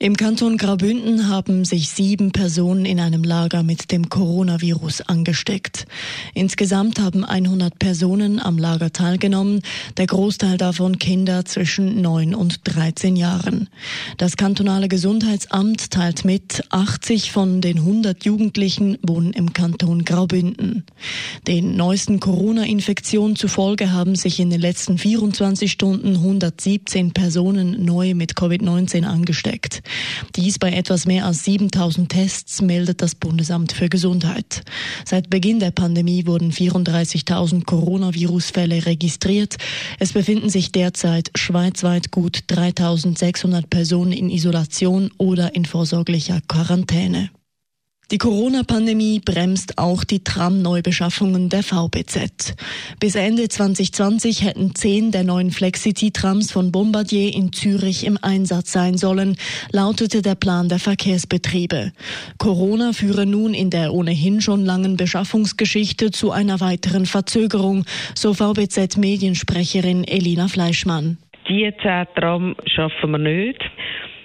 Im Kanton Graubünden haben sich sieben Personen in einem Lager mit dem Coronavirus angesteckt. Insgesamt haben 100 Personen am Lager teilgenommen, der Großteil davon Kinder zwischen 9 und 13 Jahren. Das kantonale Gesundheitsamt teilt mit, 80 von den 100 Jugendlichen wohnen im Kanton Graubünden. Den neuesten Corona-Infektionen zufolge haben sich in den letzten 24 Stunden 117 Personen neu mit Covid-19 angesteckt. Dies bei etwas mehr als 7000 Tests meldet das Bundesamt für Gesundheit. Seit Beginn der Pandemie wurden 34.000 Coronavirus-Fälle registriert. Es befinden sich derzeit schweizweit gut 3.600 Personen in Isolation oder in vorsorglicher Quarantäne. Die Corona-Pandemie bremst auch die Tram-Neubeschaffungen der VBZ. Bis Ende 2020 hätten zehn der neuen Flexity-Trams von Bombardier in Zürich im Einsatz sein sollen, lautete der Plan der Verkehrsbetriebe. Corona führe nun in der ohnehin schon langen Beschaffungsgeschichte zu einer weiteren Verzögerung, so VBZ-Mediensprecherin Elina Fleischmann. Die zehn Tram schaffen wir nicht.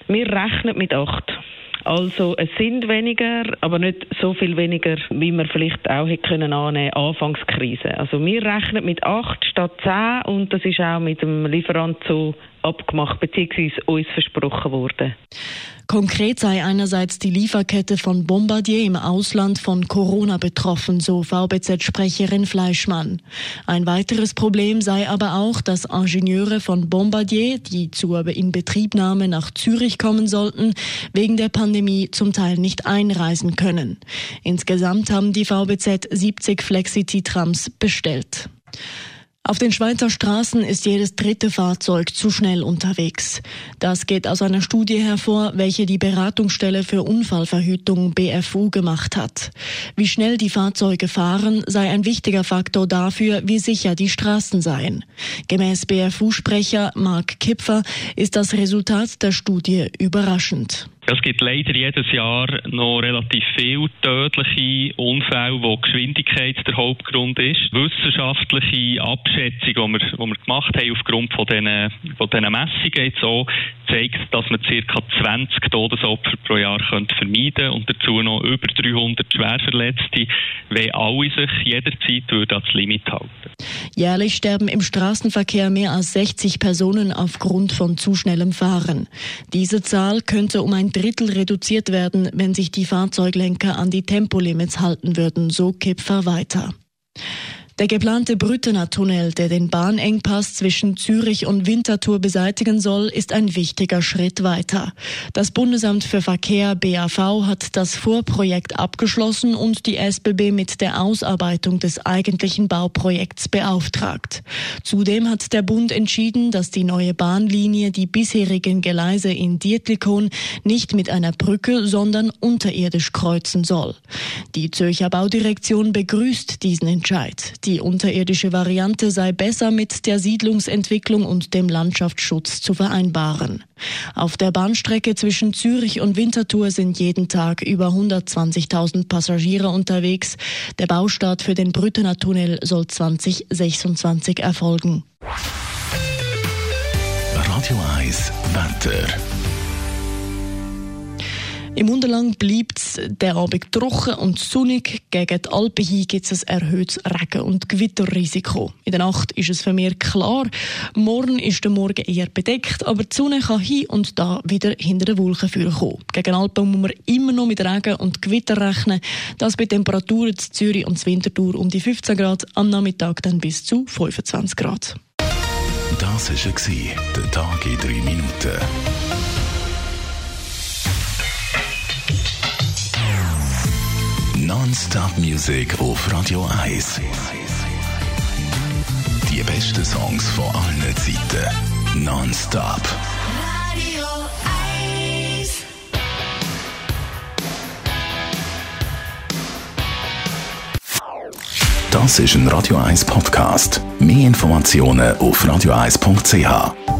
Wir rechnen mit acht. Also es sind weniger, aber nicht so viel weniger, wie man vielleicht auch hätte können annehmen Anfangskrise. Also wir rechnen mit acht statt zehn und das ist auch mit dem Lieferant so abgemacht bzw. uns versprochen worden. Konkret sei einerseits die Lieferkette von Bombardier im Ausland von Corona betroffen, so VBZ-Sprecherin Fleischmann. Ein weiteres Problem sei aber auch, dass Ingenieure von Bombardier, die zur Inbetriebnahme nach Zürich kommen sollten, wegen der Pandemie zum Teil nicht einreisen können. Insgesamt haben die VBZ 70 Flexity-Trams bestellt. Auf den Schweizer Straßen ist jedes dritte Fahrzeug zu schnell unterwegs. Das geht aus einer Studie hervor, welche die Beratungsstelle für Unfallverhütung BFU gemacht hat. Wie schnell die Fahrzeuge fahren, sei ein wichtiger Faktor dafür, wie sicher die Straßen seien. Gemäß BFU-Sprecher Mark Kipfer ist das Resultat der Studie überraschend. Es gibt leider jedes Jahr noch relativ viele tödliche Unfälle, wo Geschwindigkeit der Hauptgrund ist. Wissenschaftliche Abschätzung, die wir, die wir gemacht haben aufgrund von diesen, von diesen Messungen jetzt auch, zeigt, dass man ca. 20 Todesopfer pro Jahr könnte vermeiden und dazu noch über 300 Schwerverletzte, wenn alle sich jederzeit würde ans Limit halten. Jährlich sterben im Straßenverkehr mehr als 60 Personen aufgrund von zu schnellem Fahren. Diese Zahl könnte um ein Drittel reduziert werden, wenn sich die Fahrzeuglenker an die Tempolimits halten würden, so Kipfer weiter. Der geplante Brüttener Tunnel, der den Bahnengpass zwischen Zürich und Winterthur beseitigen soll, ist ein wichtiger Schritt weiter. Das Bundesamt für Verkehr BAV hat das Vorprojekt abgeschlossen und die SBB mit der Ausarbeitung des eigentlichen Bauprojekts beauftragt. Zudem hat der Bund entschieden, dass die neue Bahnlinie die bisherigen Gleise in Dietlikon nicht mit einer Brücke, sondern unterirdisch kreuzen soll. Die Zürcher Baudirektion begrüßt diesen Entscheid. Die unterirdische Variante sei besser mit der Siedlungsentwicklung und dem Landschaftsschutz zu vereinbaren. Auf der Bahnstrecke zwischen Zürich und Winterthur sind jeden Tag über 120.000 Passagiere unterwegs. Der Baustart für den Brüttener Tunnel soll 2026 erfolgen. Radio 1 Wetter. Im Unterland bleibt der Abend trocken und sonnig. Gegen die Alpen hin gibt es ein erhöhtes Regen- und Gewitterrisiko. In der Nacht ist es für mich klar. Morgen ist der Morgen eher bedeckt, aber die Sonne kann hin und da wieder hinter den Wolken kommen. Gegen Alpen muss man immer noch mit Regen und Gewitter rechnen. Das bei Temperaturen in Zürich und Winterthur um die 15 Grad, am Nachmittag dann bis zu 25 Grad. Das war der Tag in drei Minuten. Non-Stop Music auf Radio 1. Die besten Songs von allen Zeiten. Non-Stop. Radio 1. Das ist ein Radio 1 Podcast. Mehr Informationen auf radio1.ch.